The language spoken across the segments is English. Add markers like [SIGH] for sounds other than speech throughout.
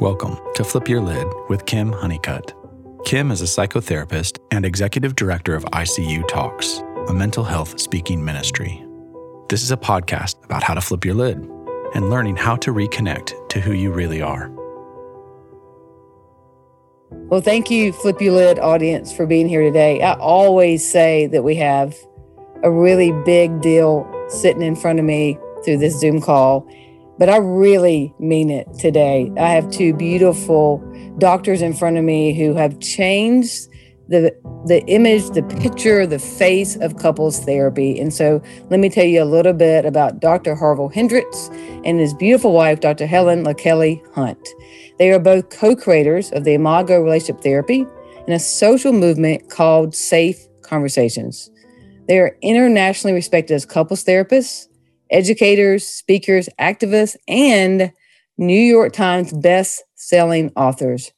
Welcome to Flip Your Lid with Kim Honeycutt. Kim is a psychotherapist and executive director of ICU Talks, a mental health speaking ministry. This is a podcast about how to flip your lid and learning how to reconnect to who you really are. Well, thank you, Flip Your Lid audience, for being here today. I always say that we have a really big deal sitting in front of me through this Zoom call but I really mean it today. I have two beautiful doctors in front of me who have changed the the image, the picture, the face of couples therapy. And so let me tell you a little bit about Dr. Harville Hendrix and his beautiful wife, Dr. Helen LaKelly Hunt. They are both co-creators of the Imago Relationship Therapy and a social movement called Safe Conversations. They are internationally respected as couples therapists educators, speakers, activists, and New York Times best-selling authors.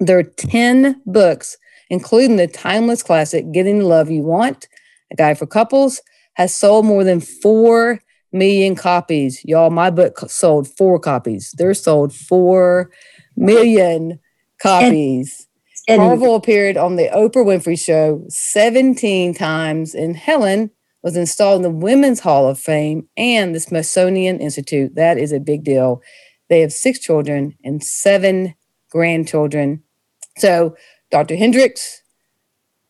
There are 10 books, including the timeless classic Getting the Love You Want, a guide for couples, has sold more than 4 million copies. Y'all, my book sold 4 copies. They're sold 4 million copies. And, and Harville appeared on the Oprah Winfrey Show 17 times, and Helen was installed in the Women's Hall of Fame and the Smithsonian Institute. That is a big deal. They have six children and seven grandchildren. So, Dr. Hendrix,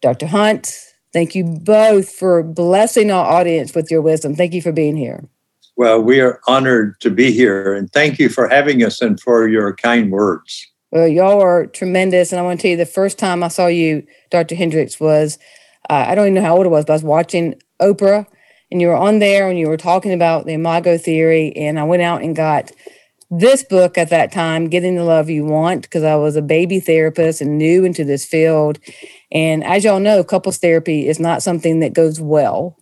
Dr. Hunt, thank you both for blessing our audience with your wisdom. Thank you for being here. Well, we are honored to be here and thank you for having us and for your kind words. Well, y'all are tremendous. And I want to tell you the first time I saw you, Dr. Hendrix, was uh, I don't even know how old it was, but I was watching Oprah, and you were on there and you were talking about the Imago theory. And I went out and got this book at that time, Getting the Love You Want, because I was a baby therapist and new into this field. And as y'all know, couples therapy is not something that goes well.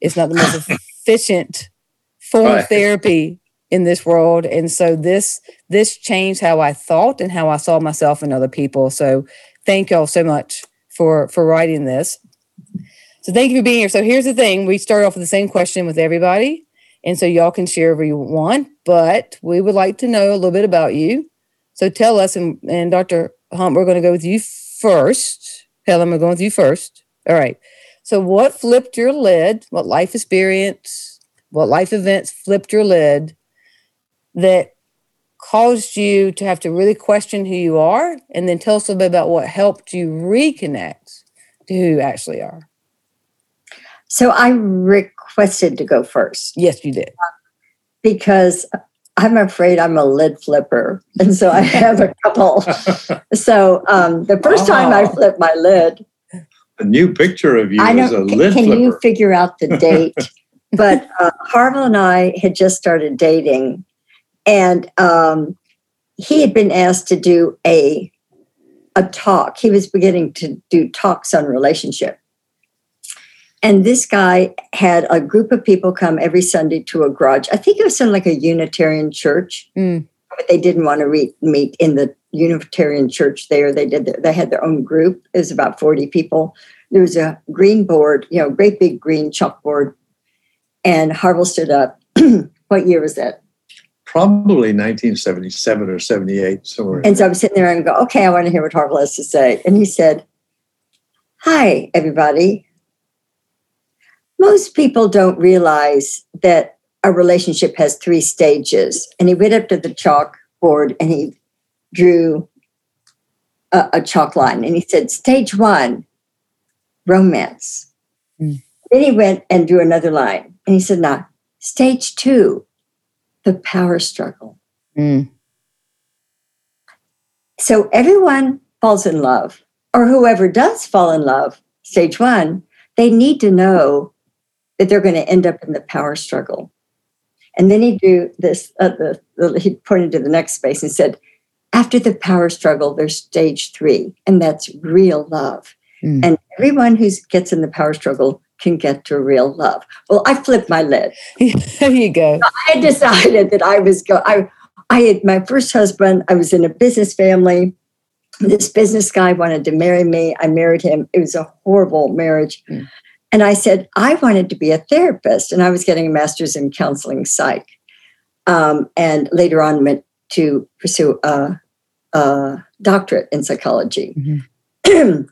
It's not the most [LAUGHS] efficient form right. of therapy in this world. And so this this changed how I thought and how I saw myself and other people. So thank y'all so much for for writing this. So thank you for being here. So here's the thing: we start off with the same question with everybody, and so y'all can share whatever you want. But we would like to know a little bit about you. So tell us, and, and Dr. Hunt, we're going to go with you first. Helen, we're going with you first. All right. So what flipped your lid? What life experience? What life events flipped your lid that caused you to have to really question who you are? And then tell us a little bit about what helped you reconnect to who you actually are. So I requested to go first. Yes, you did. Because I'm afraid I'm a lid flipper. And so I [LAUGHS] have a couple. so um, the first oh. time I flipped my lid. A new picture of you I know, a can, lid Can flipper. you figure out the [LAUGHS] date? but uh, Harville and I had just started dating. And um, he had been asked to do a, a talk. He was beginning to do talks on relationship. And this guy had a group of people come every Sunday to a garage. I think it was something like a Unitarian church, mm. but they didn't want to re- meet in the Unitarian church there. They did. Their, they had their own group. It was about forty people. There was a green board, you know, great big green chalkboard, and Harville stood up. [CLEARS THROAT] what year was that? Probably 1977 or 78, somewhere. And so I'm sitting there and go, okay, I want to hear what Harville has to say. And he said, "Hi, everybody." most people don't realize that a relationship has three stages. And he went up to the chalkboard and he drew a, a chalk line and he said, Stage one, romance. Mm. Then he went and drew another line and he said, Now, stage two, the power struggle. Mm. So everyone falls in love, or whoever does fall in love, stage one, they need to know that they're going to end up in the power struggle. And then he drew this, uh, the, the, he pointed to the next space and said, after the power struggle, there's stage three, and that's real love. Mm. And everyone who gets in the power struggle can get to real love. Well, I flipped my lid. [LAUGHS] there you go. I decided that I was go. I, I had my first husband. I was in a business family. This business guy wanted to marry me. I married him. It was a horrible marriage. Mm. And I said, I wanted to be a therapist, and I was getting a master's in counseling psych. Um, and later on, went to pursue a, a doctorate in psychology. Mhm. [CLEARS THROAT]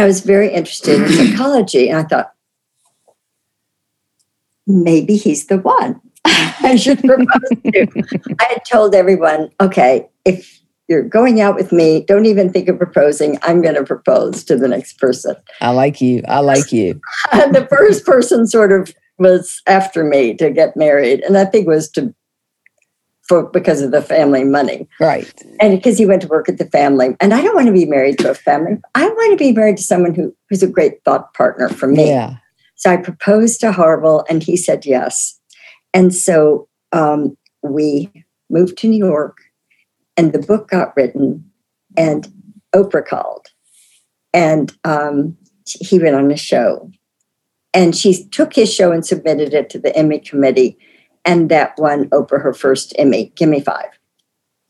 and I was very interested in [CLEARS THROAT] psychology. And I thought, maybe he's the one [LAUGHS] I should propose to. I had told everyone, okay, if you're going out with me, don't even think of proposing. I'm going to propose to the next person. I like you. I like you. [LAUGHS] And the first person sort of was after me to get married. And I think was to for because of the family money. Right. And because he went to work at the family. And I don't want to be married to a family. I want to be married to someone who, who's a great thought partner for me. Yeah. So I proposed to Harville and he said yes. And so um, we moved to New York and the book got written and Oprah called and um, he went on a show. And she took his show and submitted it to the Emmy committee. And that won Oprah her first Emmy. Give me five.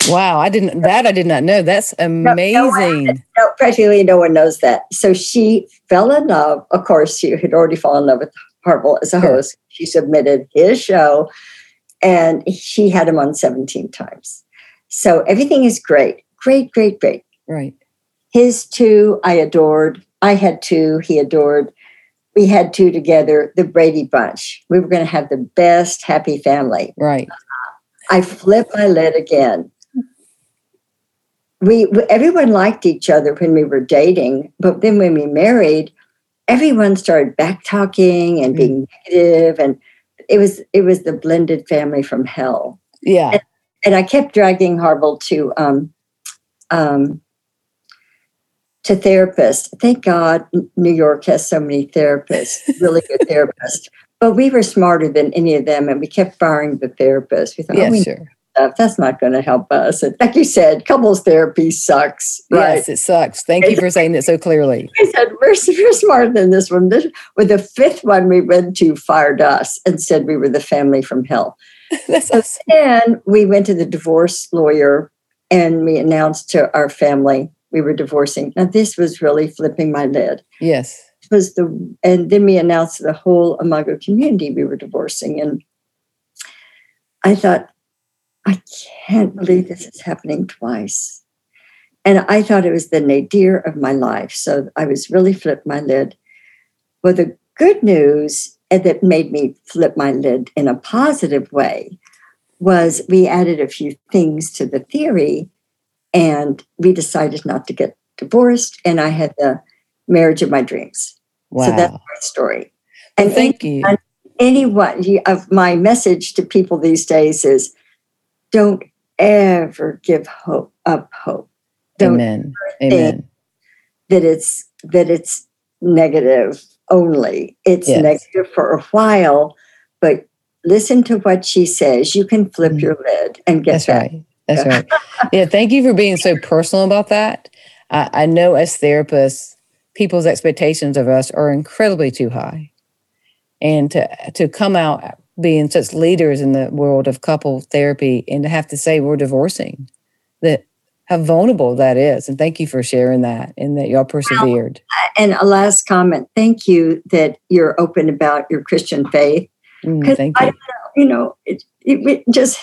Wow. I didn't, that I did not know. That's no amazing. one- No, practically no one knows that. So she fell in love. Of course, she had already fallen in love with Harville as a host. She submitted his show and she had him on 17 times. So everything is great. Great, great, great. Right. His two I adored. I had two, he adored. We had two together, the Brady Bunch. We were going to have the best happy family. Right. I flipped my lid again. We we- everyone liked each other when we were dating, but then when we married, everyone started back talking and being negative, and it was it was the blended family from hell. Yeah. And I kept dragging Harville to um, um, to therapists. Thank God New York has so many therapists, [LAUGHS] really good therapists. But we were smarter than any of them, and we kept firing the therapists. We thought, oh, we sure. stuff. That's not going to help us. And like you said, couples therapy sucks, right? Yes, it sucks. Thank you for saying it so clearly. [LAUGHS] I said, we're, we're smarter than this one. This, with the fifth one we went to fired us and said we were the family from hell. [LAUGHS] That's So then we went to the divorce lawyer and we announced to our family we were divorcing. Now, this was really flipping my lid. yes. It was the and then we announced to the whole Imago community we were divorcing. And I thought, I can't believe this is happening twice. And I thought it was the nadir of my life. So I was really flipped my lid. Well, the good news and that made me flip my lid in a positive way was we added a few things to the theory and we decided not to get divorced. And I had the marriage of my dreams. Wow. So that's my story. Well, And thank you. and anyone of my message to people these days is don't ever give hope up hope. Don't Amen. Amen. that it's that it's negative only. It's Yes. negative for a while, but listen to what she says. You can flip Mhm. your lid and get That's that. right. That's right. Yeah. Thank you for being so personal about that. I, I know as therapists, people's expectations of us are incredibly too high. And to, to come out being such leaders in the world of couple therapy and to have to say we're divorcing, that how vulnerable that is. And thank you for sharing that and that y'all persevered. And a last comment. Thank you that you're open about your Christian faith. Mm, thank I you. You know, it, it, it just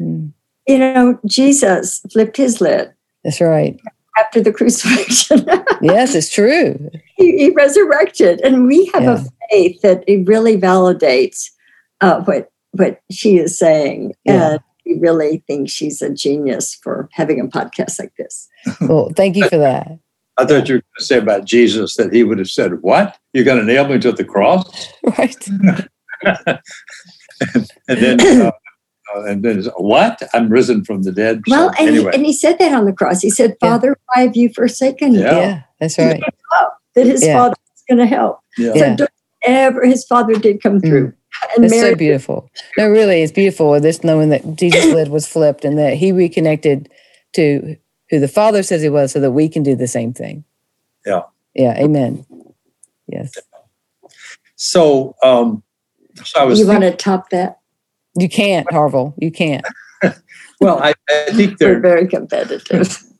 Mm, you know, Jesus flipped his lid that's right. after the crucifixion. [LAUGHS] Yes, it's true. he, he resurrected, and we have Yeah. a faith that it really validates uh, what what she is saying, Yeah. and we really think she's a genius for having a podcast like this. [LAUGHS] Well, thank you for that. I thought you were going to say about Jesus that he would have said, What? You're going to nail me to the cross? [LAUGHS] Right. And then, uh, uh, and then, what? I'm risen from the dead. So, Well, and, anyway, he, and he said that on the cross. He said, Yeah. "Father, why have you forsaken me?" Yeah. Yeah, that's right. That his Yeah. father was going to help. yeah. So Yeah. don't ever his father did come through, and That's Mary so beautiful. No, really, it's beautiful. This knowing that Jesus' [COUGHS] lid was flipped and that he reconnected to who the Father says he was, so that we can do the same thing. Yeah. Yeah. Amen. Yes. So, um, so I was You thinking, want to top that? You can't, Harville. You can't. [LAUGHS] well, I, I think We're very competitive. [LAUGHS]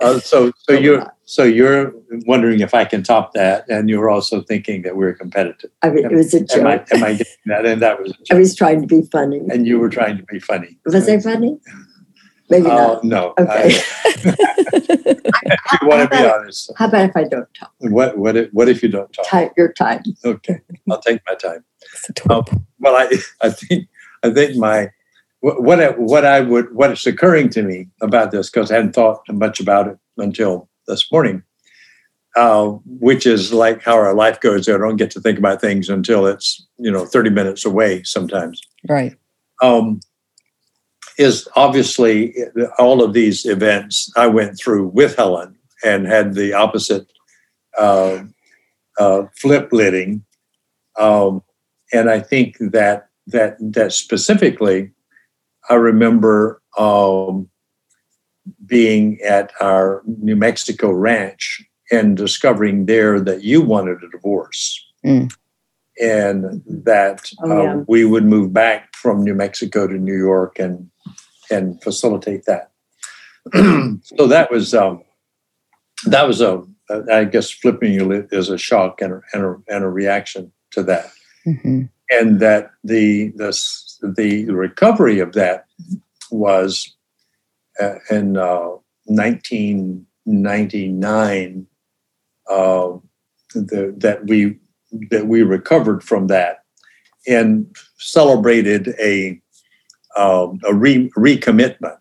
Uh, so, so you're so you're wondering if I can top that, and you're also thinking that we're competitive. I mean, it was a joke. Am I, am I getting that? And that was. [LAUGHS] I was trying to be funny. And you were trying to be funny. Was I funny? Maybe uh, not. No. Okay. I, you want to be honest. How about if I don't talk? What what if, what if you don't talk? Time, your time. Okay, I'll take my time. Um, well, I I think I think my what I, what I would what is occurring to me about this because I hadn't thought much about it until this morning, uh, which is like how our life goes. I don't get to think about things until it's you know thirty minutes away sometimes. Right. Um, is obviously all of these events I went through with Helen and had the opposite uh, uh, flip lidding, um, and I think that that that specifically, I remember um, being at our New Mexico ranch and discovering there that you wanted a divorce. Mm. And that Oh, uh, we would move back from New Mexico to New York and and facilitate that. [CLEARS THROAT] so that was um, that was a I guess flipping lid is a shock and a, and a, and a reaction to that hmm and that the the the recovery of that was uh, in uh, 1999 uh, the, that we that we recovered from that and celebrated a um, a re- recommitment.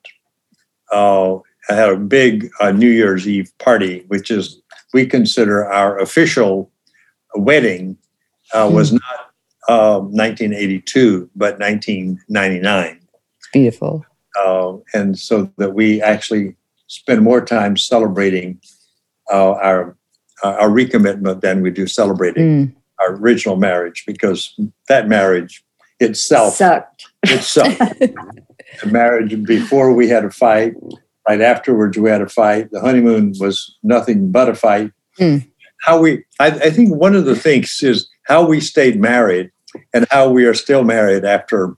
Uh, I had a big uh, New Year's Eve party, which is we consider our official wedding uh, was not um, 1982, but 1999. It's beautiful. Uh, and so that we actually spend more time celebrating uh, our uh, our recommitment than we do celebrating Mm. our original marriage because that marriage itself Sucked. itself [LAUGHS] the marriage before we had a fight right afterwards we had a fight the honeymoon was nothing but a fight Mm. how we I, I think one of the things is how we stayed married and how we are still married after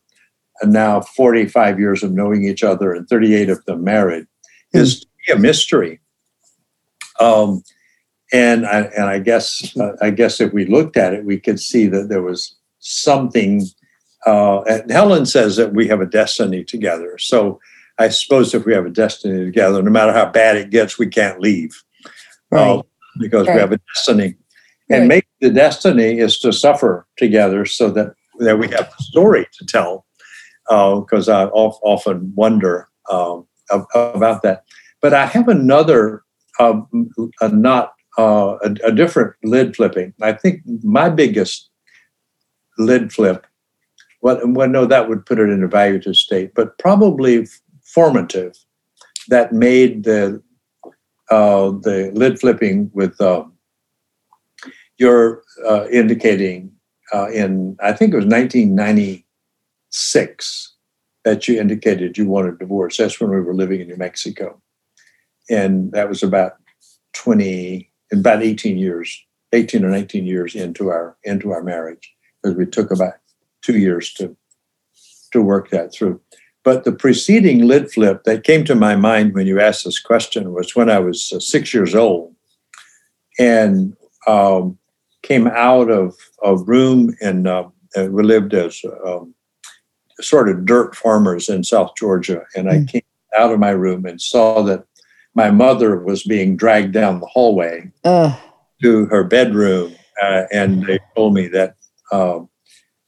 uh, now 45 years of knowing each other and 38 of them married is a mystery um, and I, and I guess uh, I guess if we looked at it, we could see that there was something. Uh, and Helen says that we have a destiny together. So I suppose if we have a destiny together, no matter how bad it gets, we can't leave Right. uh, because Right. we have a destiny. And Right. maybe the destiny is to suffer together so that, that we have a story to tell. Because I of, often wonder um, about that. But I have another, um, a not uh, a, a different lid flipping. I think my biggest lid flip, well, well, no, that would put it in a valuative state, but probably formative that made the uh, the lid flipping with um, you're uh, indicating uh, in I think it was 1996 that you indicated you wanted a divorce. That's when we were living in New Mexico, and that was about 20 about 18 years 18 or 19 years into our into our marriage because we took about two years to to work that through. But the preceding lid flip that came to my mind when you asked this question was when i was uh, six years old. And um, came out of a room and uh, we lived as um, sort of dirt farmers in south georgia and i Mm. came out of my room and saw that my mother was being dragged down the hallway Ugh. to her bedroom, uh, and they told me that um,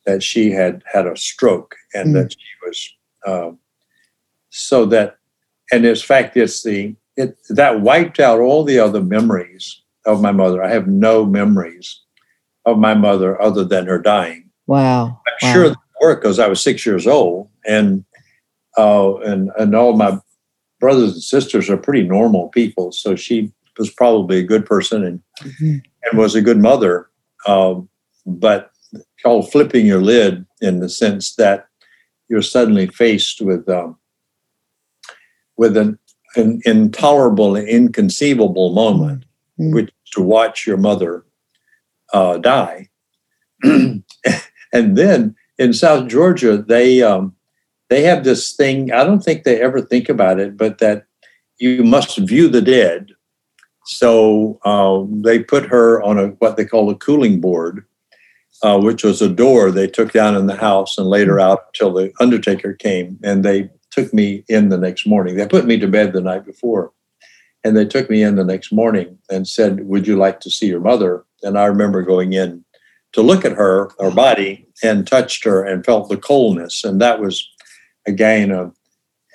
that she had had a stroke and Mm. that she was um, so that, and in fact, it's the it that wiped out all the other memories of my mother. I have no memories of my mother other than her dying. wow. I'm Wow. sure that worked because I was six years old, and uh, and and all my brothers and sisters are pretty normal people. So she was probably a good person and Mhm. and was a good mother. Um, but called flipping your lid in the sense that you're suddenly faced with um, with an, an intolerable and inconceivable moment, Mm. which to watch your mother uh, die. [CLEARS THROAT] and then in South Georgia, they um, they have this thing. I don't think they ever think about it, but that you must view the dead. So uh, they put her on a what they call a cooling board, uh, which was a door they took down in the house and laid her out until the undertaker came, and they took me in the next morning. They put me to bed the night before, and they took me in the next morning and said, "Would you like to see your mother?" And I remember going in to look at her, her body, and touched her and felt the coldness, and that was again a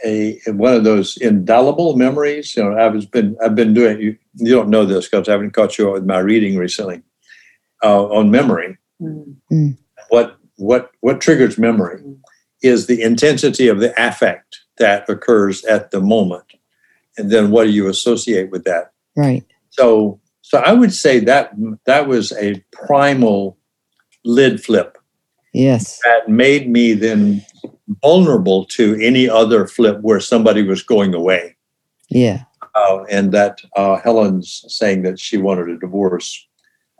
a one of those indelible memories. You know, I've been I've been doing. You, you don't know this because I haven't caught you up with my reading recently uh, on memory. Mm. What what what triggers memory is the intensity of the affect that occurs at the moment, and then what do you associate with that? Right. So so I would say that that was a primal lid flip. Yes. That made me then vulnerable to any other flip where somebody was going away. Yeah. Uh, and that uh, Helen's saying that she wanted a divorce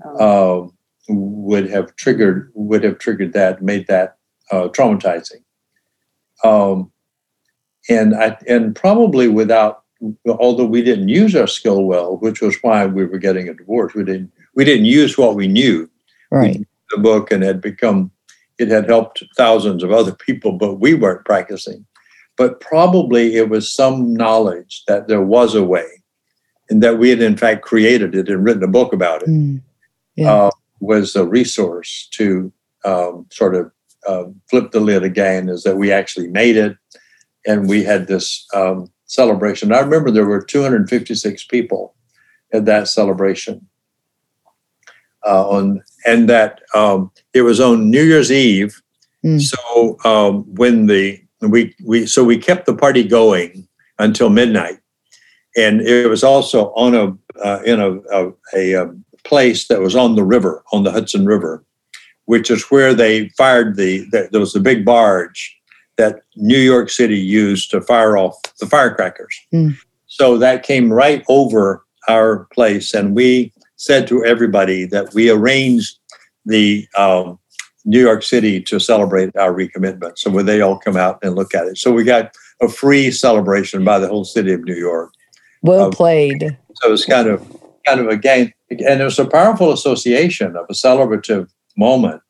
oh. uh, would have triggered would have triggered that, made that uh, traumatizing. Um, and I and probably without, although we didn't use our skill well, which was why we were getting a divorce. We didn't we didn't use what we knew. Right. The book and had become it had helped thousands of other people, but we weren't practicing. But probably it was some knowledge that there was a way and that we had in fact created it and written a book about it. Mm. Yeah. Uh, was a resource to um, sort of uh, flip the lid again is that we actually made it and we had this um, celebration. I remember there were 256 people at that celebration uh, on and that um, it was on New Year's Eve. Mm. So um, when the we we so we kept the party going until midnight, and it was also on a uh, in a, a, a, um, place that was on the river on the Hudson River, which is where they fired the, the there was a big barge that New York City used to fire off the firecrackers. Mm. So that came right over our place, and we said to everybody that we arranged the um, New York City to celebrate our recommitment. So when they all come out and look at it, so we got a free celebration by the whole city of New York. Well played. So it's kind of kind of a game, and it was a powerful association of a celebrative moment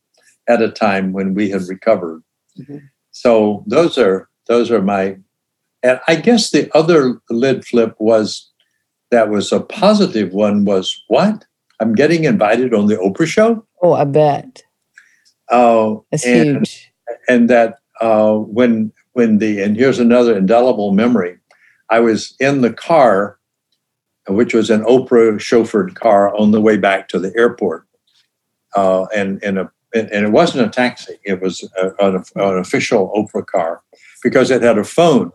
at a time when we had recovered. Mm-hmm. So those are those are my, and I guess the other lid flip was that was a positive one was what? I'm getting invited on the Oprah show. Oh, I bet. Oh, uh, that's and, huge. And that uh, when when the and here's another indelible memory. I was in the car, which was an Oprah chauffeured car on the way back to the airport, uh, and and a and it wasn't a taxi. It was a, an, an official Oprah car because it had a phone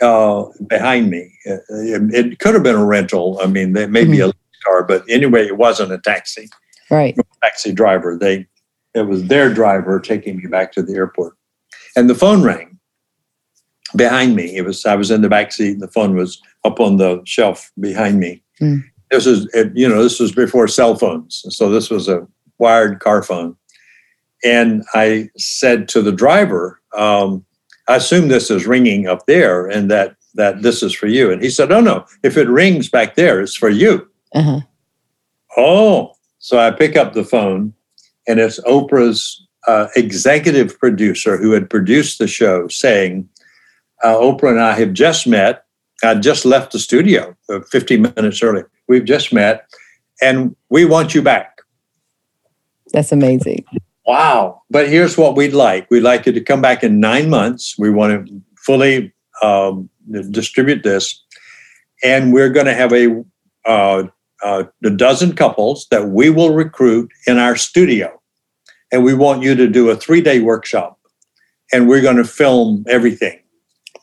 uh, behind me. It, it, could have been a rental. I mean, maybe mm-hmm. a car, but anyway, it wasn't a taxi. Right. taxi driver. They it was their driver taking me back to the airport, and the phone rang behind me. It was I was in the back seat, and the phone was up on the shelf behind me. Mm. This is you know this was before cell phones, so this was a wired car phone, and I said to the driver. Um, I assume this is ringing up there and that that this is for you. And he said, Oh no, if it rings back there, it's for you. Uh-huh. Oh, so I pick up the phone and it's Oprah's uh, executive producer who had produced the show saying, uh, Oprah and I have just met. I just left the studio uh, 15 minutes early. We've just met and we want you back. That's amazing. Wow. But here's what we'd like we'd like you to come back in nine months. We want to fully um, distribute this. And we're going to have a, uh, uh, a dozen couples that we will recruit in our studio. And we want you to do a three day workshop. And we're going to film everything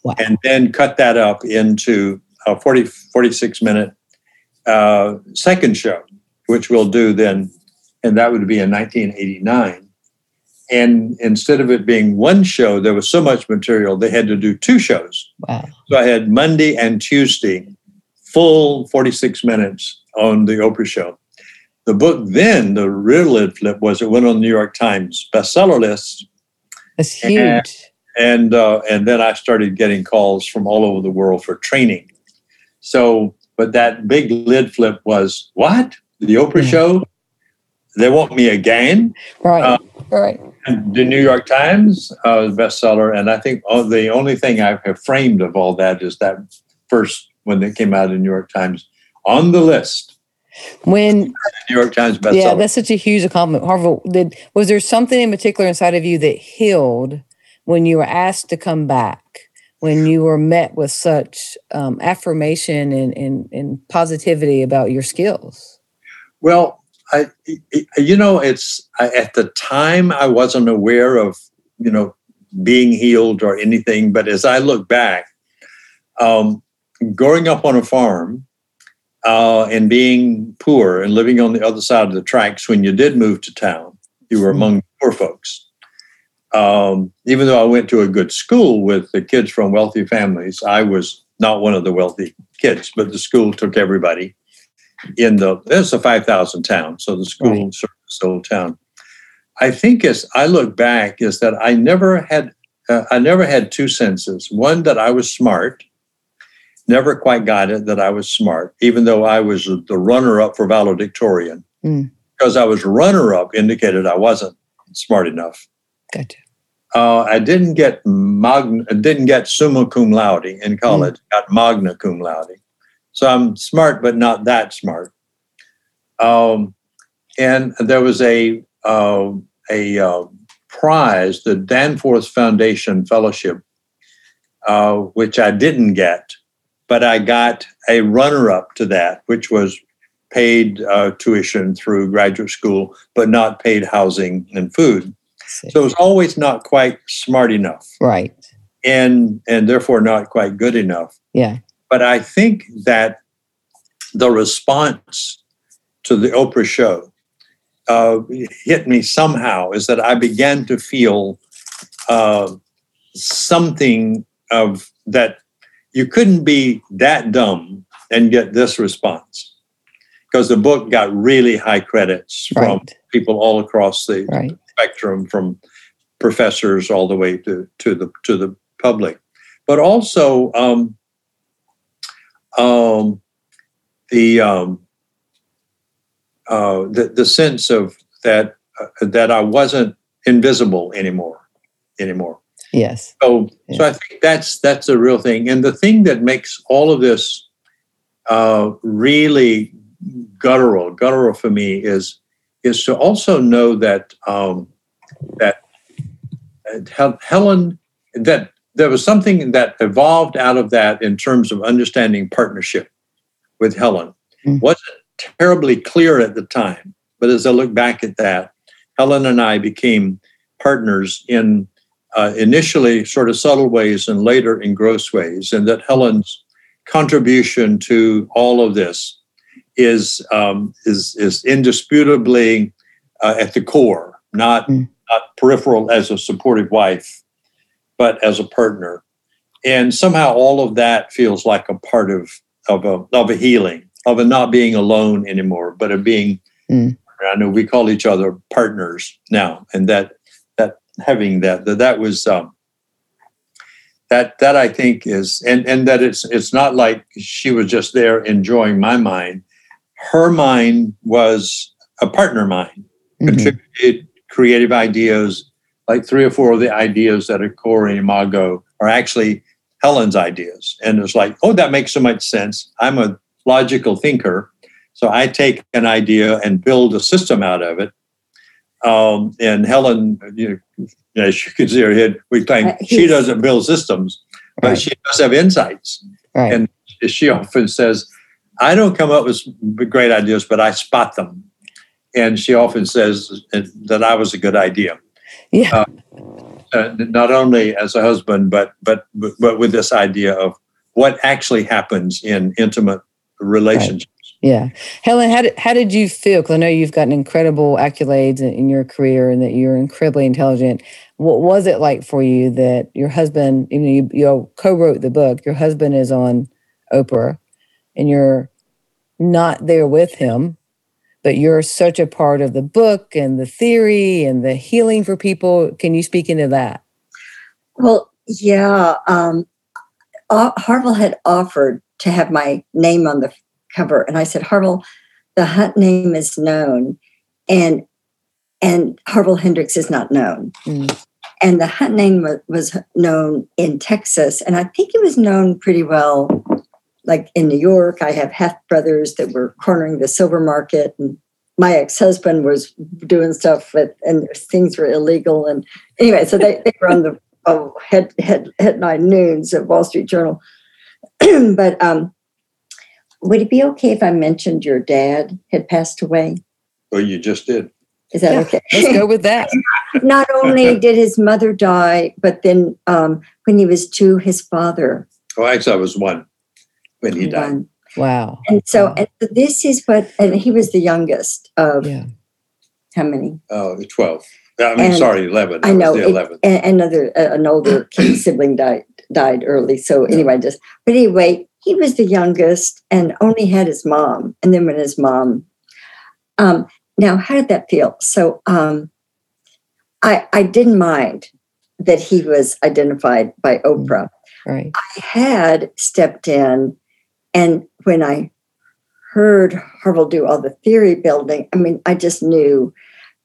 wow. and then cut that up into a 40, 46 minute uh, second show, which we'll do then. And that would be in 1989 and instead of it being one show, there was so much material they had to do two shows. Wow. So I had Monday and Tuesday, full 46 minutes on the Oprah show. The book then, the real lid flip was it went on the New York Times bestseller list. That's huge. And and, uh, and then I started getting calls from all over the world for training. So, but that big lid flip was what? The Oprah Yeah. show? They want me again? Right. Uh, right. And the New York Times uh, bestseller. And I think all, the only thing I have framed of all that is that first when it came out in New York Times on the list, When New York Times bestseller. yeah, that's such a huge accomplishment. Harville, did was there something in particular inside of you that healed when you were asked to come back? When you were met with such um, affirmation and, and, and positivity about your skills? Well, I, you know, it's at the time I wasn't aware of, you know, being healed or anything. But as I look back, um, growing up on a farm uh, and being poor and living on the other side of the tracks, when you did move to town, you were among poor folks. Um, even though I went to a good school with the kids from wealthy families, I was not one of the wealthy kids, but the school took everybody in the it's a 5000 town so the school Right. served this whole town i think as i look back is that i never had uh, i never had two senses one that i was smart never quite got it that i was smart even though i was the runner-up for valedictorian Mm. because i was runner-up indicated i wasn't smart enough Gotcha. uh, I didn't get magna, didn't get summa cum laude in college. Got magna cum laude. So I'm smart, but not that smart. Um, and there was a uh, a uh, prize, the Danforth Foundation Fellowship, uh, which I didn't get, but I got a runner-up to that, which was paid uh, tuition through graduate school, but not paid housing and food. So it was always not quite smart enough right. and and therefore not quite good enough. Yeah. But I think that the response to the Oprah show uh, hit me somehow is that I began to feel uh, something of that you couldn't be that dumb and get this response. Because the book got really high credits from people all across the Right. spectrum from professors all the way to, to the to the public. But also um, um, the, um, uh, the the sense of that uh, that I wasn't invisible anymore anymore. Yes. so, so I think that's that's a real thing, and the thing that makes all of this uh, really guttural, guttural for me is is to also know that um, that uh, Helen that there was something that evolved out of that in terms of understanding partnership with Helen. Mm. wasn't terribly clear at the time, but as I look back at that, Helen and I became partners in uh, initially sort of subtle ways and later in gross ways, and that Helen's contribution to all of this is um, is is indisputably uh, at the core, not Mm. not peripheral as a supportive wife, but as a partner, and somehow all of that feels like a part of of a of a healing, of a not being alone anymore, but of being. Mm. I know we call each other partners now, and that that having that that that was um, that that I think is and and that it's it's not like she was just there enjoying my mind. Her mind was a partner mind, Mhm. contributed creative ideas. Like three or four of the ideas that are core in Imago are actually Helen's ideas, and it's like, oh, that makes so much sense. I'm a logical thinker, so I take an idea and build a system out of it. Um, and Helen, you know, [LAUGHS] as you can see her head, we claim Uh, she doesn't build systems, but Right. she does have insights. Right. and- She often says, I don't come up with great ideas, but I spot them. And she often says that I was a good idea, yeah. uh, not only as a husband, but, but but with this idea of what actually happens in intimate relationships. Yeah. Helen, how did, how did you feel? Because I know you've gotten incredible accolades in, in your career and that you're incredibly intelligent. What was it like for you that your husband, even though you, you co wrote the book, your husband is on Oprah and you're not there with him, but you're such a part of the book and the theory and the healing for people? Can you speak into that? Well, yeah. Um, uh, Harville had offered to have my name on the cover. And I said, Harville, the Hunt name is known, and and Harville Hendrix is not known. Mm. And the Hunt name was, was known in Texas, and I think it was known pretty well, like in New York. I have half brothers that were cornering the silver market, and my ex-husband was doing stuff with, and things were illegal. And anyway, so they, they were on the oh, head, head, headline noons of Wall Street Journal. [CLEARS THROAT] but um, would it be okay if I mentioned your dad had passed away? Well, you just did. Is that Yeah, okay? Let's go with that. [LAUGHS] Not only [LAUGHS] did his mother die, but then um, when he was two, his father Oh, I actually, I was one when he died. Wow. And so and this is what, and he was the youngest of Yeah. how many? Oh, the 12. I mean, And sorry, 11. I know was the it- 11th. another uh, an older [CLEARS THROAT] kid sibling died died early. So anyway, just but anyway, he was the youngest and only had his mom. And then when his mom, um, now how did that feel? So um, I I didn't mind that he was identified by Oprah. Right. I had stepped in, and when I heard Harville do all the theory building, I mean, I just knew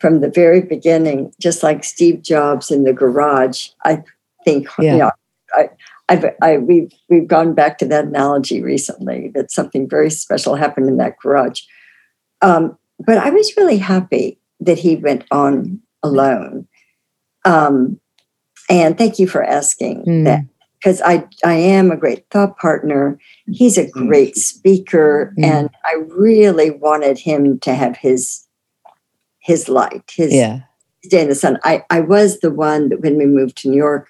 from the very beginning, just like Steve Jobs in the garage. I think Yeah. you know, I, I've, I we've we've gone back to that analogy recently. That something very special happened in that garage. Um, but I was really happy that he went on alone. Um, and thank you for asking Mm. that because I, I am a great thought partner. He's a Mm. great speaker, Mm. and I really wanted him to have his his light, his Yeah. day in the sun. I, I was the one that when we moved to New York,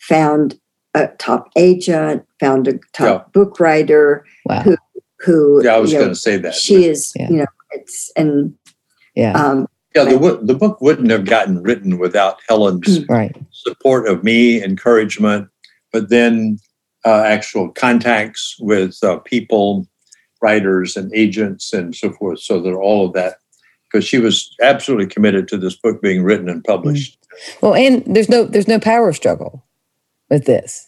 found a top agent, found a top book writer Wow. Who- who Yeah, I was going to say that. she is, Yeah. you know, it's and Yeah. um yeah, the, wo- the book wouldn't have gotten written without Helen's Right. support of me, encouragement, but then uh, actual contacts with uh, people, writers, and agents, and so forth. So that all of that, because she was absolutely committed to this book being written and published. Well, and there's no there's no power struggle with this.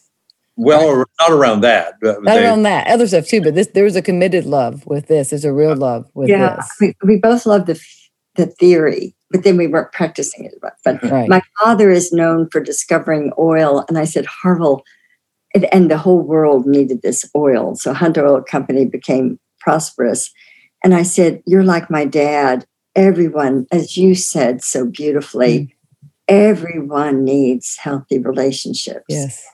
Well, or not around that. But Not they- around that, other stuff too, but this there was a committed love with this. There's a real love with yeah, this. we, we both love the the theory, but then we weren't practicing it. But, Right. my father is known for discovering oil, and I said Harville, and, the whole world needed this oil. So Hunter Oil Company became prosperous, and I said, "You're like my dad. Everyone, as you said so beautifully." Mm. Everyone needs healthy relationships. yes.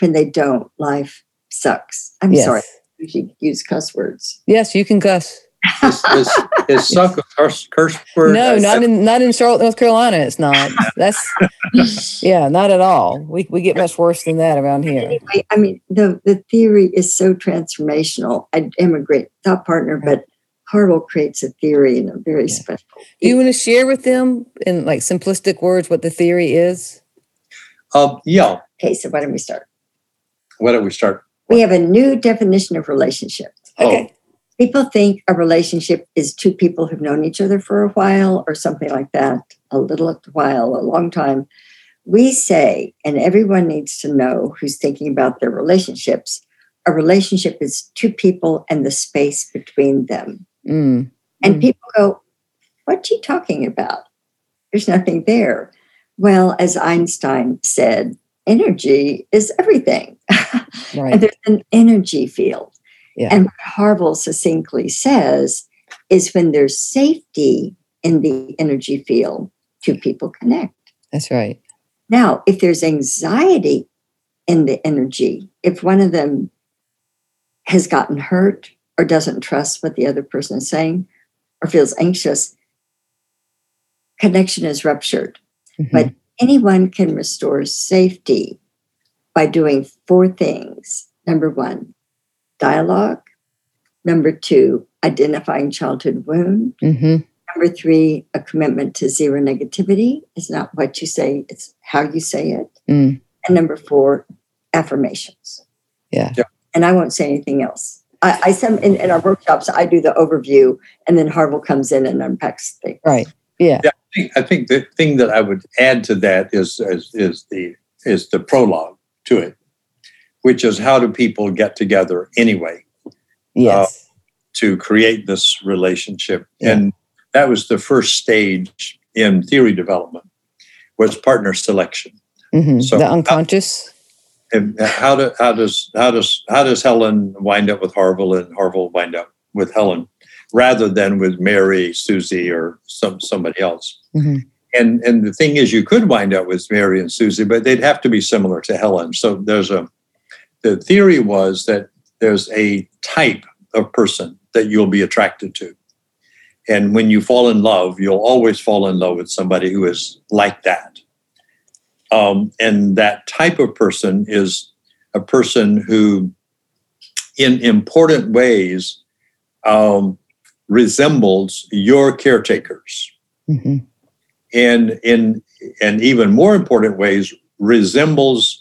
When they don't, life sucks. I'm yes. sorry, you use cuss words. Yes, you can cuss. Is, is, is [LAUGHS] suck a curse, curse word? No, not in not in Charlotte, North Carolina. It's not. That's [LAUGHS] yeah, not at all. We we get much worse than that around here. anyway, I mean, the the theory is so transformational. I am a great thought partner, but Harville creates a theory in a very Yeah. special. Do you want to share with them in like simplistic words what the theory is? Um, yeah. Okay, so why don't we start? Why don't we start? We have a new definition of relationship. Okay. People think a relationship is two people who've known each other for a while or something like that, a little while, a long time. We say, and everyone needs to know who's thinking about their relationships, a relationship is two people and the space between them. Mm. And Mm. people go, What are you talking about? There's nothing there. Well, as Einstein said, energy is everything. [LAUGHS] Right. and there's an energy field. Yeah. And what Harville succinctly says is when there's safety in the energy field, two people connect. That's right. Now, if there's anxiety in the energy, if one of them has gotten hurt or doesn't trust what the other person is saying or feels anxious, connection is ruptured. Mhm. But anyone can restore safety by doing four things. Number one, dialogue. Number two, identifying childhood wound. Mhm. Number three, a commitment to zero negativity. It's not what you say, it's how you say it. Mm. And number four, affirmations. Yeah. Yeah. And I won't say anything else. I, I some in, in our workshops, I do the overview, and then Harville comes in and unpacks things. Right. Yeah. I think, I think the thing that I would add to that is, is is the is the prologue to it, which is how do people get together anyway? Yes. to create this relationship. Yeah. And that was the first stage in theory development was partner selection. Mhm. so- the unconscious. And how do, how does how does how does Helen wind up with Harville and Harville wind up with Helen rather than with Mary, Susie, or some somebody else? Mhm. And and the thing is, you could wind up with Mary and Susie, but they'd have to be similar to Helen. So there's a the theory was that there's a type of person that you'll be attracted to. And when you fall in love, you'll always fall in love with somebody who is like that. Um, and that type of person is a person who, in important ways, um, resembles your caretakers Mhm. and in and even more important ways resembles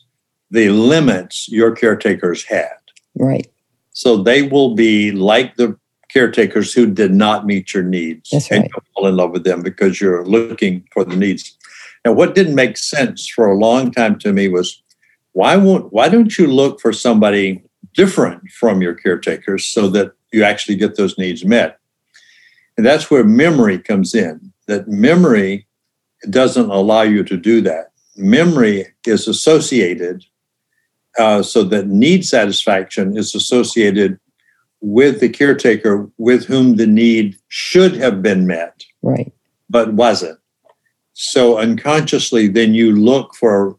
the limits your caretakers had Right. so they will be like the caretakers who did not meet your needs That's and right. you'll fall in love with them because you're looking for the needs now what didn't make sense for a long time to me was why won't why don't you look for somebody different from your caretakers so that you actually get those needs met and that's where memory comes in that memory doesn't allow you to do that memory is associated uh, so that need satisfaction is associated with the caretaker with whom the need should have been met Right. but wasn't. So unconsciously, then you look for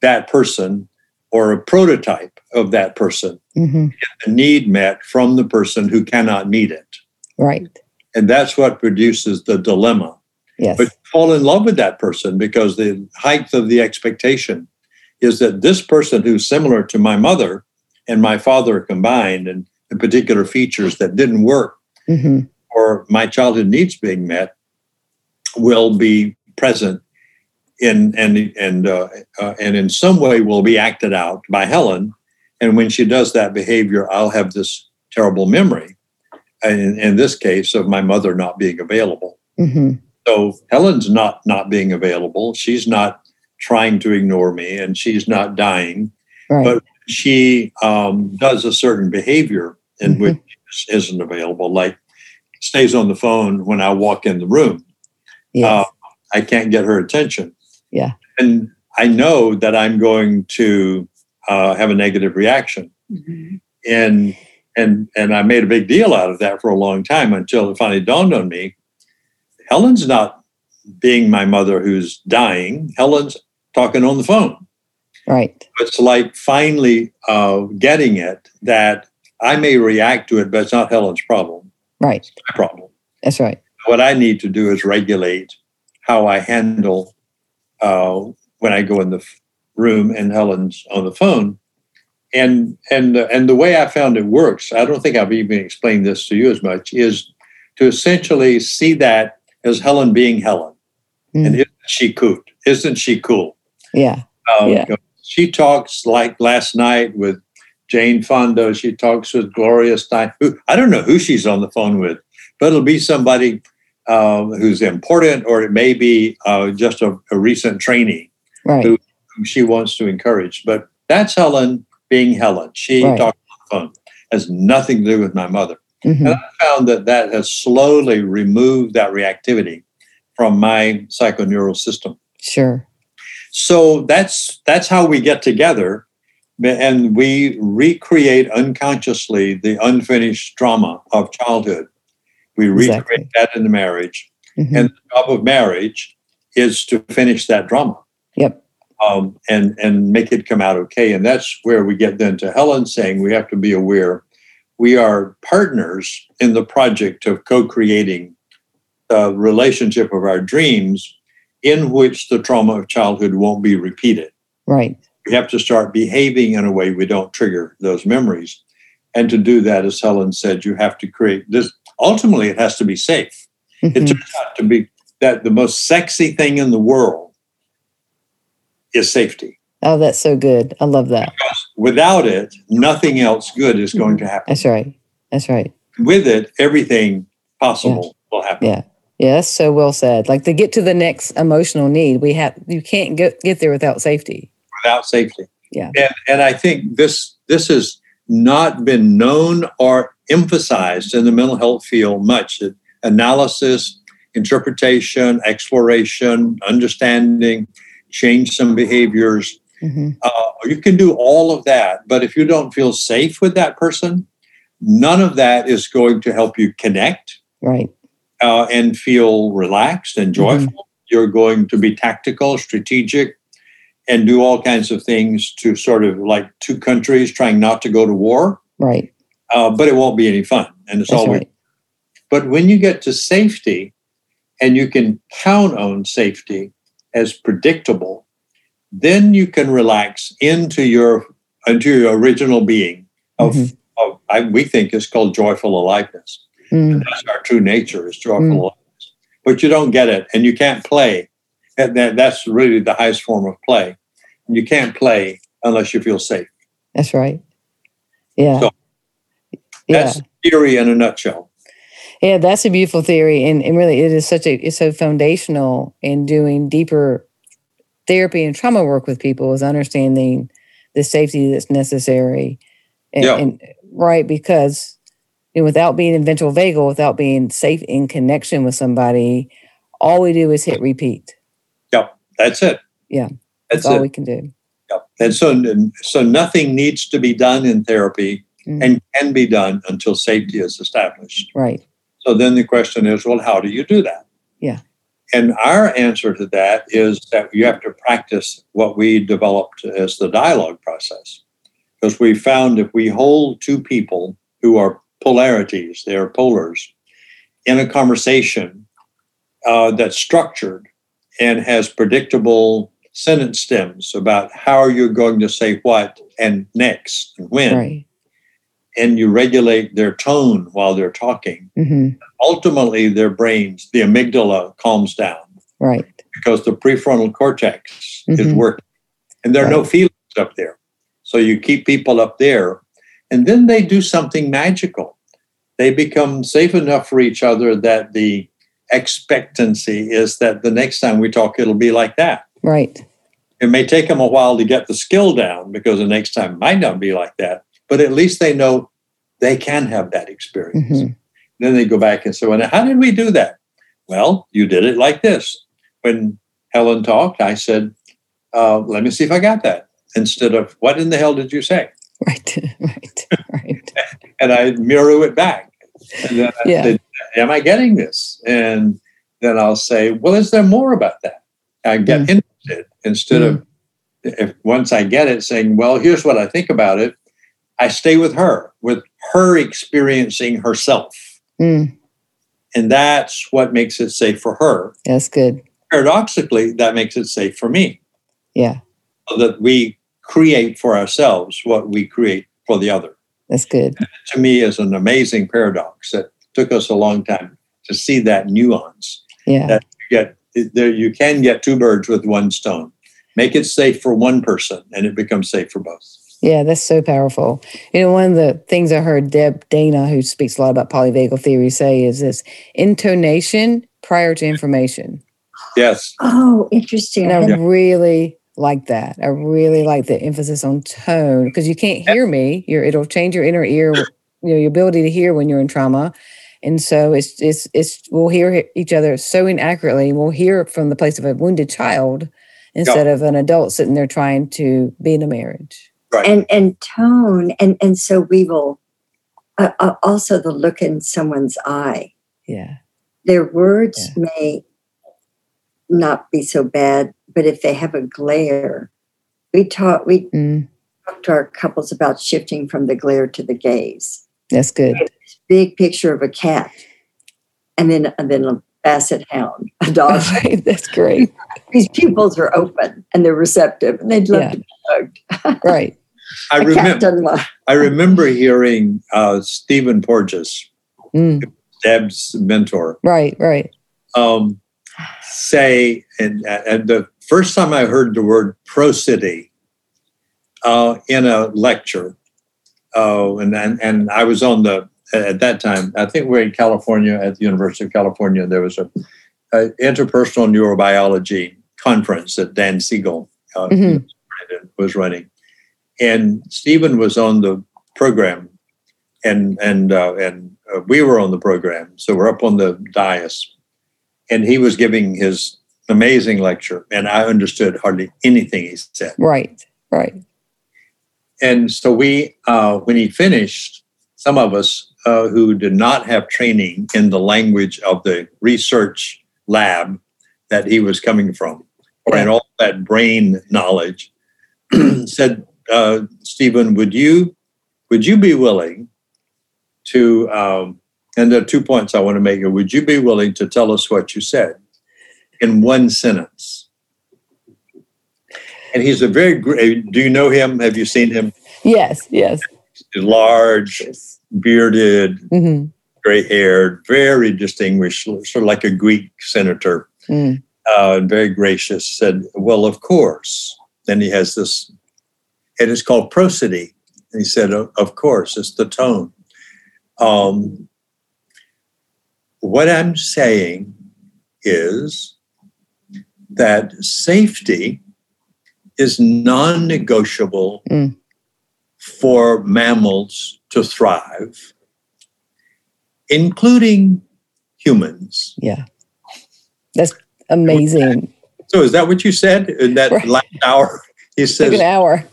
that person or a prototype of that person, hmm the need met from the person who cannot meet it. Right. And that's what produces the dilemma. Yes. But fall in love with that person because the height of the expectation is that this person who's similar to my mother and my father combined and the particular features that didn't work hmm or my childhood needs being met will be present in and and uh, uh, and in some way will be acted out by Helen. And when she does that behavior, I'll have this terrible memory. In, in this case, of my mother not being available. hmm So Helen's not not being available. She's not trying to ignore me, and she's not dying Right. But- she um, does a certain behavior in Mhm. which isn't available, like stays on the phone when I walk in the room. yes. uh, I can't get her attention. Yeah. And I know that I'm going to uh, have a negative reaction. And and and I made a big deal out of that for a long time until it finally dawned on me. Helen's not being my mother who's dying. Helen's talking on the phone right. it's like finally uh, getting it that I may react to it, but it's not Helen's problem. Right. It's my problem. That's right. What I need to do is regulate how I handle uh, when I go in the f- room and Helen's on the phone. And and uh, and the way I found it works, I don't think I've even explained this to you as much, is to essentially see that as Helen being Helen. Mm. And isn't she cool? Isn't she cool? Yeah. Um, Yeah. She talks like last night with Jane Fonda. She talks with Gloria Steinem. Who, I don't know who she's on the phone with, but it'll be somebody um, who's important, or it may be uh, just a, a recent trainee Right. Who- who she wants to encourage. But that's Helen being Helen. She Right. talks on the phone. Has nothing to do with my mother. hmm And I found that that has slowly removed that reactivity from my psychoneural system. Sure. So that's that's how we get together, and we recreate unconsciously the unfinished drama of childhood. We recreate Exactly. that in the marriage, Mhm. and the job of marriage is to finish that drama Yep. um, and and make it come out okay. And that's where we get then to Helen saying we have to be aware we are partners in the project of co-creating the relationship of our dreams, in which the trauma of childhood won't be repeated. Right. We have to start behaving in a way we don't trigger those memories. And to do that, as Helen said, you have to create this. Ultimately, it has to be safe. It Mhm. turns out to be that the most sexy thing in the world is safety. Oh, that's so good. I love that. Without it, nothing else good is going to happen. That's right. That's right. With it, everything possible will happen. Yeah. That's so well said. Like to get to the next emotional need, we have you can't get get there without safety. Without safety. Yeah. And and I think this this has not been known or emphasized in the mental health field much analysis, interpretation, exploration, understanding, change some behaviors. Mm-hmm. Uh, you can do all of that, but if you don't feel safe with that person, none of that is going to help you connect Right. Uh, and feel relaxed and joyful. You're going to be tactical, strategic, and do all kinds of things to sort of like two countries trying not to go to war. Right. Uh, but it won't be any fun, and it's That's always. right. But when you get to safety, and you can count on safety as predictable, then you can relax into your into your original being of, Mhm. of I, we think is called joyful aliveness. Mm, That's our true nature is joyful Mm. But you don't get it, and you can't play. And that, that's really the highest form of play. You can't play unless you feel safe. that's right. Yeah. So, yeah. That's theory in a nutshell. Yeah, that's a beautiful theory, and, and really, it is such a it's so foundational in doing deeper therapy and trauma work with people is understanding the safety that's necessary, and, Yeah. and right because you know, without being in ventral vagal, without being safe in connection with somebody, all we do is hit repeat. Yep, that's it. Yeah, that's, That's all it. we can do. Yep. And so, so nothing needs to be done in therapy Mhm. and can be done until safety is established. Right. So then the question is, well, how do you do that? Yeah. And our answer to that is that you have to practice what we developed as the dialogue process. Because we found if we hold two people who are polarities, they are polars, in a conversation uh, that's structured and has predictable sentence stems about how you're going to say what and next and when, Right. and you regulate their tone while they're talking, hmm ultimately their brains, the amygdala calms down Right. because the prefrontal cortex is Mhm. working and there are no feelings up there. So you keep people up there and then they do something magical. They become safe enough for each other that the expectancy is that the next time we talk, it'll be like that. Right. It may take them a while to get the skill down because the next time might not be like that, but at least they know they can have that experience. Mhm. Then they go back and say, Well, how did we do that? Well, you did it like this. When Helen talked, I said, uh, Let me see if I got that. Instead of, What in the hell did you say? [LAUGHS] Right. right. Right. And I mirror it back. And then I Yeah. said, Am I getting this? And then I'll say, Well, is there more about that? I get Mm. interested instead of, if once I get it, saying, Well, here's what I think about it. I stay with her, with her experiencing herself. Mm, And that's what makes it safe for her. that's good. Paradoxically, that makes it safe for me. Yeah. So that we create for ourselves what we create for the other. That's good. To me, is an amazing paradox that took us a long time to see that nuance. Yeah. That you get there, you can get two birds with one stone. Make it safe for one person, and it becomes safe for both. Yeah, that's so powerful. You know, one of the things I heard Deb Dana, who speaks a lot about polyvagal theory, say is this intonation prior to information. Yes, Oh, interesting. And I I hadn't- really like that. I really like the emphasis on tone because you can't hear me. Your it'll change your inner ear, you know, your ability to hear when you're in trauma. And so it's it's it's we'll hear each other so inaccurately. We'll hear from the place of a wounded child instead of an adult sitting there trying to be in a marriage. right. and and tone and and so we will uh, uh, also the look in someone's eye Yeah. their words may not be so bad but if they have a glare we taught we Mm, talked to our couples about shifting from the glare to the gaze that's good. big picture of a cat and then and then a basset hound a [LAUGHS] dog that's great. these pupils are open and they're receptive and they'd love Yeah. to be hugged [LAUGHS] Right. I a cat remember. I remember hearing uh, Stephen Porges, Mm, Deb's mentor, right. Right. um, say, and, and the first time I heard the word prosody uh, in a lecture, uh, and, and and I was on the at that time. I think we're in California at the University of California. There was a, a interpersonal neurobiology conference that Dan Siegel uh, Mhm. was running, and Stephen was on the program, and and uh, and uh, we were on the program, so we're up on the dais, and he was giving his amazing lecture, and I understood hardly anything he said. Right, right. And so we, uh, when he finished, some of us uh, who did not have training in the language of the research lab that he was coming from, or in all that brain knowledge, [CLEARS THROAT] said, uh, "Stephen, would you would you be willing to?" Um, and there are two points I want to make. Here. Would you be willing to tell us what you said in one sentence? And he's a very great. Do you know him? Have you seen him? Yes, yes. Large, bearded, hmm gray haired, very distinguished, sort of like a Greek senator, Mm. uh, and very gracious, said, Well, of course. Then he has this, and it's called prosody. And he said, "Of of course, it's the tone. Um, what I'm saying is that safety is non negotiable Mm. for mammals to thrive, including humans. Yeah. That's amazing. So, is that what you said in that Right. last hour? [LAUGHS] He Took says, an hour.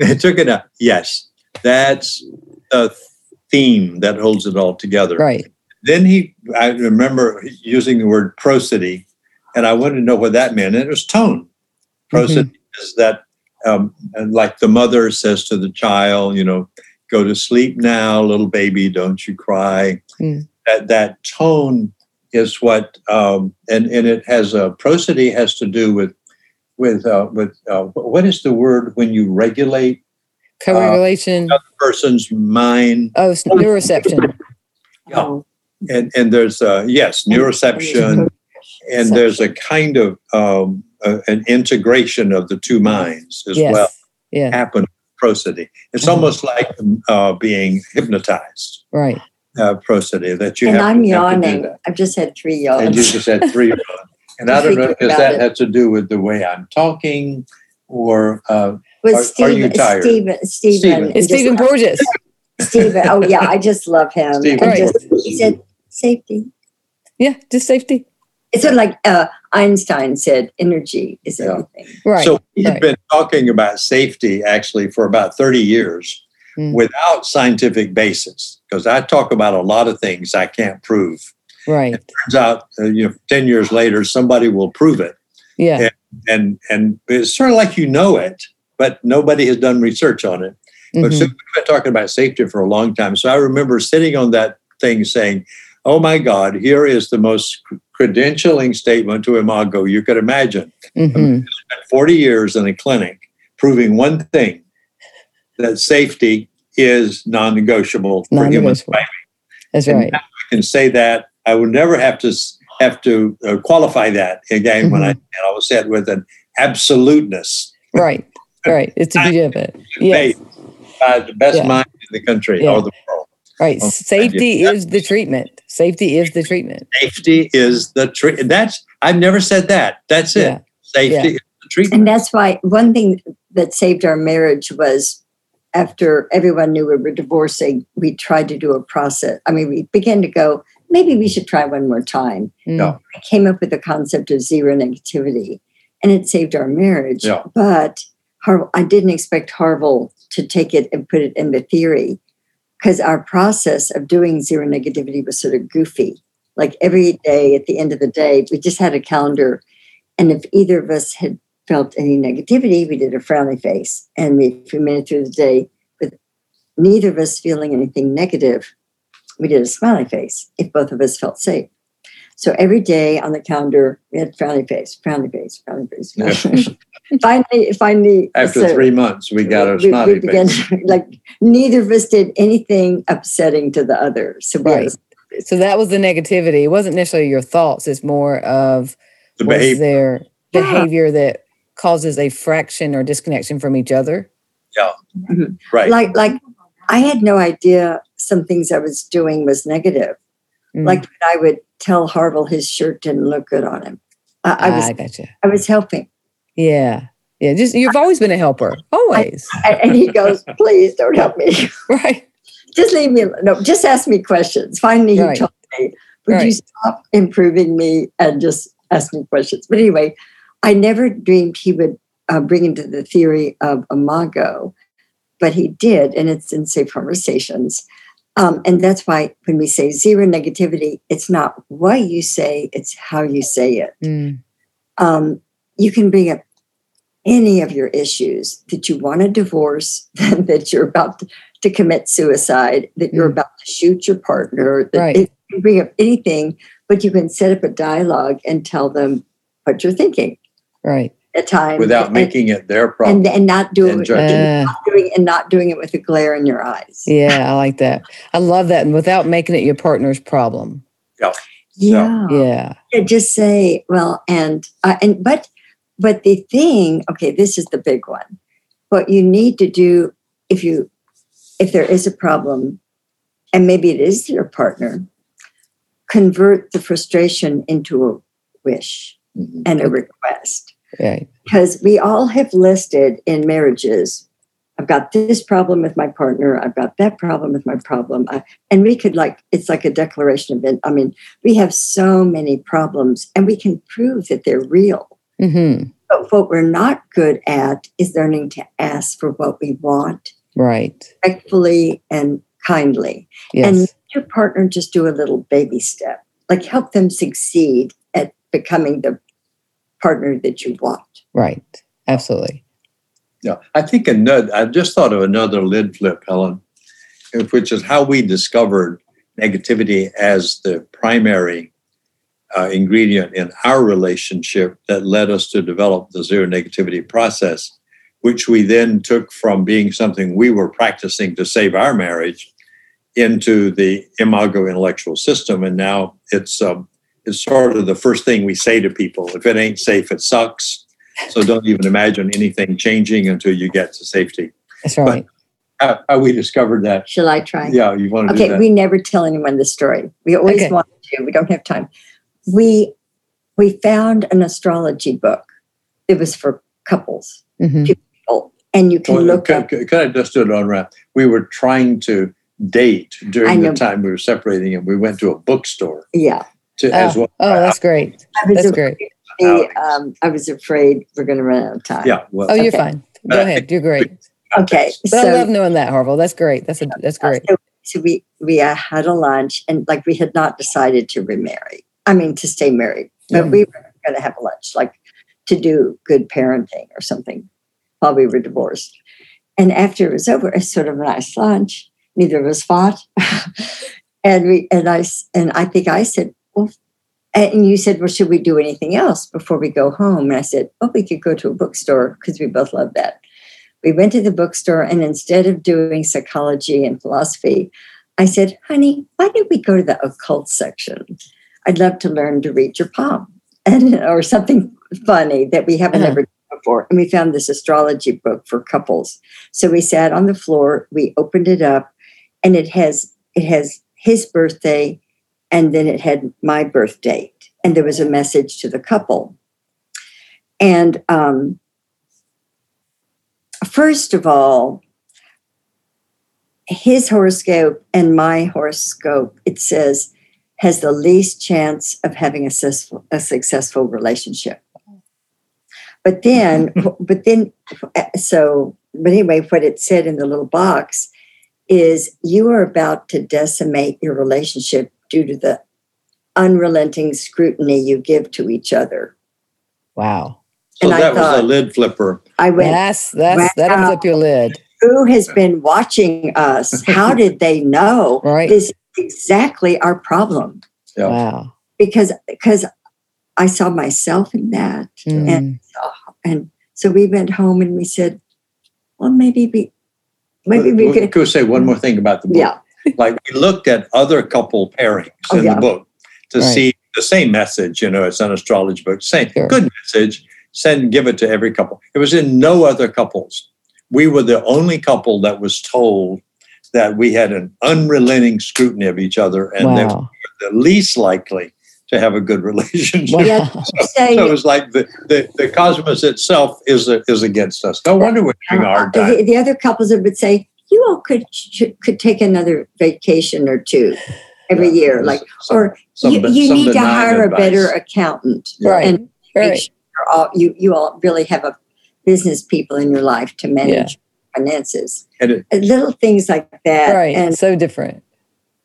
it took [LAUGHS] it out. Yes, that's a theme that holds it all together. Right. Then he, I remember using the word prosody, and I wanted to know what that meant. And it was tone. Prosody is that, um, and like the mother says to the child, you know, go to sleep now, little baby, don't you cry. Mm. That that tone is what, um, and and it has a prosody has to do with with uh, with uh, what is the word when you regulate Co-regulation. another person's mind oh, s- neuroception. Yeah. and and there's uh yes neuroception and there's a kind of um uh, an integration of the two minds as Yes. well Yeah. happen with prosody it's Mhm. almost like uh being hypnotized Right. uh prosody that you and have, I'm to, have to do yawning. that. I've just had three yawns. and you just had three of [LAUGHS] and i don't know Thinking if that it. had to do with the way i'm talking or uh With Are- are you Stephen, tired? Stephen, Stephen, Stephen. It's just- Stephen Porges. [LAUGHS] Stephen. Oh yeah, I just love him. Stephen And just, he said safety. Yeah, just safety. It's sort of like uh, Einstein said, energy is Yeah. everything. Right. So we've right. been talking about safety actually for about 30 years Mm. without scientific basis because I talk about a lot of things I can't prove. right. It Turns out, uh, you know, 10 years later, somebody will prove it. Yeah. And, and it's sort of like you know it, but nobody has done research on it. But Mhm. so we've been talking about safety for a long time. So I remember sitting on that thing saying, Oh my God, here is the most credentialing statement to Imago you could imagine. Mhm. spent 40 years in a clinic proving one thing that safety is non-negotiable for humans. Non-negotiable. That's And right. I can say that I would never have to have to uh, qualify that again when I Mm-hmm. and I was said with an absoluteness Right. Right. It's the beauty of it. Yes. by the best Yeah. mind in the country Yeah. or the world. Right. Safety yeah. is the treatment. Safety is the treatment. Safety is the treat. That's I've never said that. That's it. Yeah. Safety Yeah. is the treatment. And that's why one thing that saved our marriage was after everyone knew we were divorcing, we tried to do a process. I mean, we began to go, maybe we should try one more time. Mm. Yeah. I came up with the concept of zero negativity and it saved our marriage. Yeah. But Har- I didn't expect Harville to take it and put it in the theory because our process of doing zero negativity was sort of goofy. Like every day at the end of the day, we just had a calendar. And if either of us had felt any negativity, we did a frowny face. And if we made it through the day with neither of us feeling anything negative, we did a smiley face if both of us felt safe. So every day on the calendar, we had frowny face, frowny face, frowny face. frowny face. [LAUGHS] finally, finally, After so three months, we got our we- we began face. to- like neither of us did anything upsetting to the other. So we had Right. So that was the negativity. It wasn't necessarily your thoughts. It's more of The was behavior. there Yeah. behavior that causes a fraction or disconnection from each other. Yeah. Right. like like I had no idea some things I was doing was negative. Mm. Like when I would tell Harville his shirt didn't look good on him. I, I was I gotcha. I was helping. Yeah. Yeah. Just you've always been a helper. Always. And and he goes, [LAUGHS] please don't help me. [LAUGHS] right. just leave me. alone. No, just ask me questions. Finally, he Right. told me, "Would you stop improving me and just ask me questions?" But anyway, I never dreamed he would uh, bring into the theory of imago, but he did, and it's in Safe Conversations. Um, and that's why when we say zero negativity, it's not what you say; it's how you say it. Mm, um, you can bring up any of your issues that you want a divorce, [LAUGHS] that you're about to, to commit suicide, that you're Mm. about to shoot your partner, that Right. it, can bring up anything, but you can set up a dialogue and tell them what you're thinking right. at times without and, making it their problem. and, and not doing and it, judging. Uh, not doing and not doing it with a glare in your eyes. yeah, I [LAUGHS] like that. I love that. And without making it your partner's problem. Yeah. Yeah. Yeah, just say well and uh, and but but the thing okay this is the big one what you need to do if you if there is a problem and maybe it is your partner convert the frustration into a wish Mhm. and a request Right. because we all have listed in marriages i've got this problem with my partner i've got that problem with my problem I, and we could like it's like a declaration of it i mean we have so many problems and we can prove that they're real hmm but what we're not good at is learning to ask for what we want Right. respectfully and kindly Yes. and let your partner just do a little baby step like help them succeed at becoming the partner that you want right. Absolutely. Yeah, I think another. I just thought of another lid flip, Helen, which is how we discovered negativity as the primary uh, ingredient in our relationship that led us to develop the zero negativity process, which we then took from being something we were practicing to save our marriage into the imago intellectual system, and now it's um, it's sort of the first thing we say to people: if it ain't safe, it sucks. So don't even imagine anything changing until you get to safety. That's right. How, how we discovered that? shall i try Yeah, you want to do Okay, we never tell anyone the story. We always Okay. want to. We don't have time. We we found an astrology book. It was for couples, hmm people, and you can Well, look could, up. could- could I just do it on wrap? We were trying to date during the time we were separating, and we went to a bookstore Yeah, to as well. Oh, that's great. I was That's afraid, great. the, um, I was afraid we're going to run out of time. Yeah, well, Oh, you're Okay. fine. Go ahead. You're great. Okay. But I so- love knowing that, Harville. That's great. That's a, that's great. So, so we we uh, had a lunch, and like we had not decided to remarry. I mean, to stay married, but we were going to have lunch, like to do good parenting or something, while we were divorced. And after it was over, it's sort of a nice lunch. Neither of us fought, [LAUGHS] and we and I and I think I said, well. And you said, well, should we do anything else before we go home? And I said, well, we could go to a bookstore because we both love that. We went to the bookstore, and instead of doing psychology and philosophy, I said, honey, why don't we go to the occult section? I'd love to learn to read your palm [LAUGHS] and or something funny that we haven't Uh-huh. ever done before. And we found this astrology book for couples. So we sat on the floor, we opened it up, and it has it has his birthday, and then it had my birth date. And there was a message to the couple. And um, first of all, his horoscope and my horoscope, it says, has the least chance of having a successful, a successful relationship. But then, [LAUGHS] but then, so, but anyway, what it said in the little box is you are about to decimate your relationship due to the unrelenting scrutiny you give to each other. Wow. so and I that was a lid flipper. I went, That's, that's, that'll Wow. flip your lid. who has been watching us? How did they know [LAUGHS] Right. this is exactly our problem? Yeah. Wow. Because because I saw myself in that, Mm. and so we went home and we said, well, maybe we, maybe we Well, could, could say one more thing about the book. yeah, Like we looked at other couple pairings Oh, in yeah. the book to Right. see the same message. You know, it's an astrology book. Same Sure. good message. Send give it to every couple. It was in no other couples. We were the only couple that was told that we had an unrelenting scrutiny of each other and that Wow. the least likely to have a good [LAUGHS] relationship. Wow. Yeah. [LAUGHS] say So it's like the, the, the cosmos itself is is against us. No wonder we're having a hard Uh, time. the, the other couples would say, you all could could take another vacation or two every Yeah, year, like some- or some you, you some need to benign hire a better accountant Yeah. Right. and make right. sure you're all, you you all really have a business people in your life to manage finances. And it, little things like that, Right. and so different.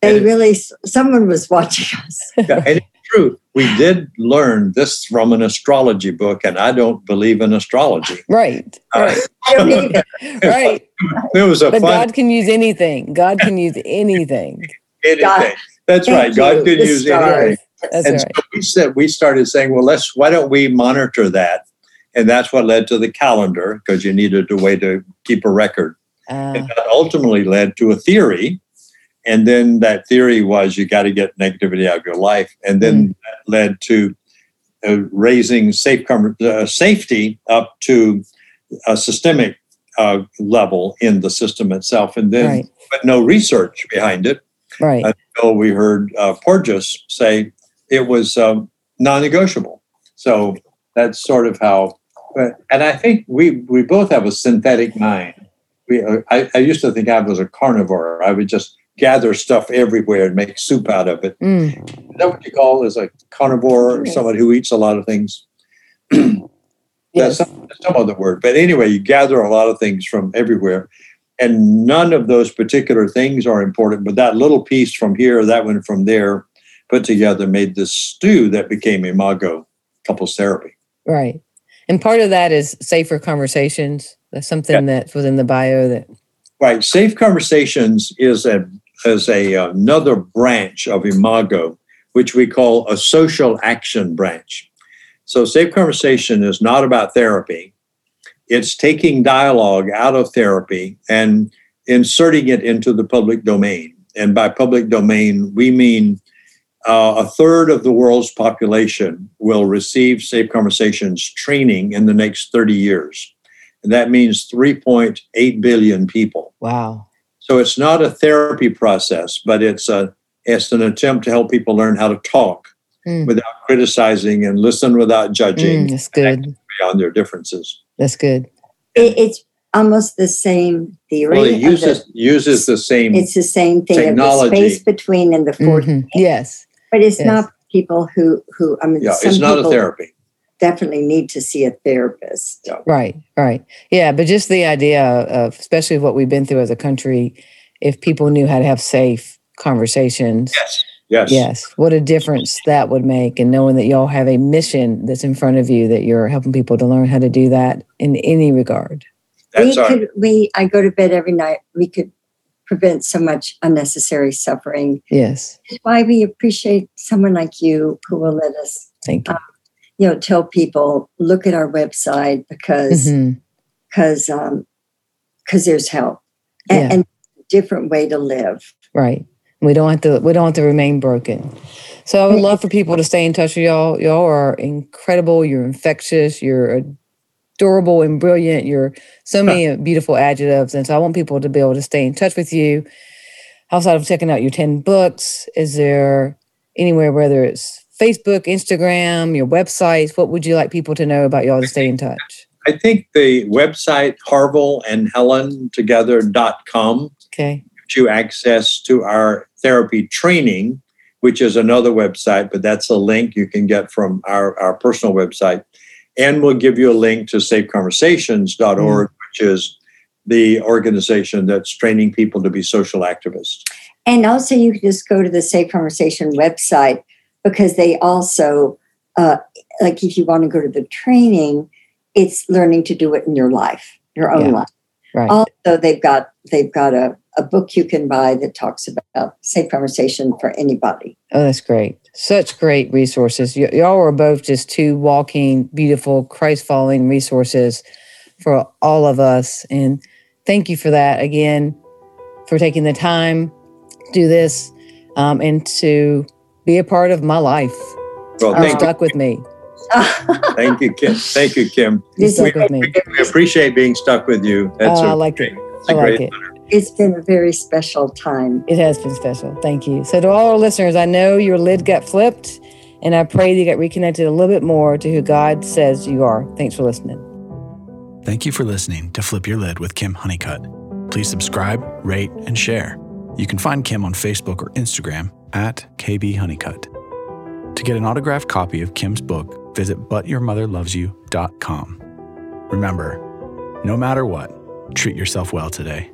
they and it- really. Someone was watching us. [LAUGHS] yeah, and it's true. We did learn this from an astrology book, and I don't believe in astrology. Right. Uh, Right. I don't either. [LAUGHS] right. It was a But fun God can use anything. God can use anything. [LAUGHS] anything. That's right. God can use stars. anything. That's and right. so we said we started saying, well, let's why don't we monitor that? And that's what led to the calendar because you needed a way to keep a record. Uh, And that ultimately led to a theory. And then that theory was you got to get negativity out of your life. And then that led to uh, raising safe com- uh, safety up to a systemic uh, level in the system itself. And then, right. but no research behind it Right. until we heard uh, Porges say it was um, non-negotiable. So that's sort of how. But- And I think we we both have a synthetic mind. We uh, I, I used to think I was a carnivore. I would just gather stuff everywhere and make soup out of it. Mm. Is that what you call as a carnivore or Yes. someone who eats a lot of things? [CLEARS THROAT] Yes. That's some, some other word. But anyway, you gather a lot of things from everywhere. And none of those particular things are important, but that little piece from here, that one from there, put together made this stew that became Imago couples therapy. Right. And part of that is safer conversations. That's something that's within the bio that Right. Safe Conversations is a is a another branch of Imago, which we call a social action branch. So Safe Conversation is not about therapy. It's taking dialogue out of therapy and inserting it into the public domain. And by public domain, we mean uh, a third of the world's population will receive Safe Conversations training in the next 30 years. And that means 3.8 billion people. wow. So it's not a therapy process, but it's a it's an attempt to help people learn how to talk Mm. without criticizing and listen without judging Mm, that's good. beyond their differences. That's good. It, it's almost the same theory. Well, it of the- uses uses the same it's the same thing of the space between and the 4 Mhm. Yes. But it's Yes. not people who who I mean yeah, some it's not a therapy. definitely need to see a therapist. Right. Right. Yeah. But just the idea of, especially what we've been through as a country, if people knew how to have safe conversations. Yes. Yes. Yes. What a difference that would make. And knowing that y'all have a mission that's in front of you, that you're helping people to learn how to do that in any regard. That's we our could we I go to bed every night. We could prevent so much unnecessary suffering. Yes. Why we appreciate someone like you who will let us, Thank you. you know, tell people look at our website because because um because there's help and, Yeah. and different way to live. Right. We don't have to we don't have to remain broken. So I would love for people to stay in touch with y'all. Y'all are incredible. You're infectious. You're adorable and brilliant. You're so many beautiful adjectives. And so I want people to be able to stay in touch with you. Outside of checking out your 10 books, is there anywhere, whether it's Facebook, Instagram, your websites, what would you like people to know about y'all to stay in touch? I think the website Harville and Helen together.com Okay. gives you access to our therapy training, which is another website, but that's a link you can get from our, our personal website. And we'll give you a link to safeconversations.org, which is the organization that's training people to be social activists. And also, you can just go to the Safe Conversation website because they also, uh, like, if you want to go to the training, it's learning to do it in your life, your own Yeah. life. Right. Also, they've got they've got a, a book you can buy that talks about safe conversation for anybody. Oh, that's great. Such great resources. Y- y'all are both just two walking, beautiful, Christ following resources for all of us. And thank you for that again, for taking the time to do this um, and to be a part of my life. Well, You're thank, you, stuck with me. [LAUGHS] thank you, Kim. Thank you, Kim. You're stuck is- with me. We appreciate being stuck with you. That's Oh, a I like great, it. it's a I like great it. It's been a very special time. It has been special. Thank you. So, to all our listeners, I know your lid got flipped, and I pray you got reconnected a little bit more to who God says you are. Thanks for listening. Thank you for listening to Flip Your Lid with Kim Honeycutt. Please subscribe, rate, and share. You can find Kim on Facebook or Instagram at KB Honeycutt. To get an autographed copy of Kim's book, visit butyourmotherlovesyou.com. Remember, no matter what, treat yourself well today.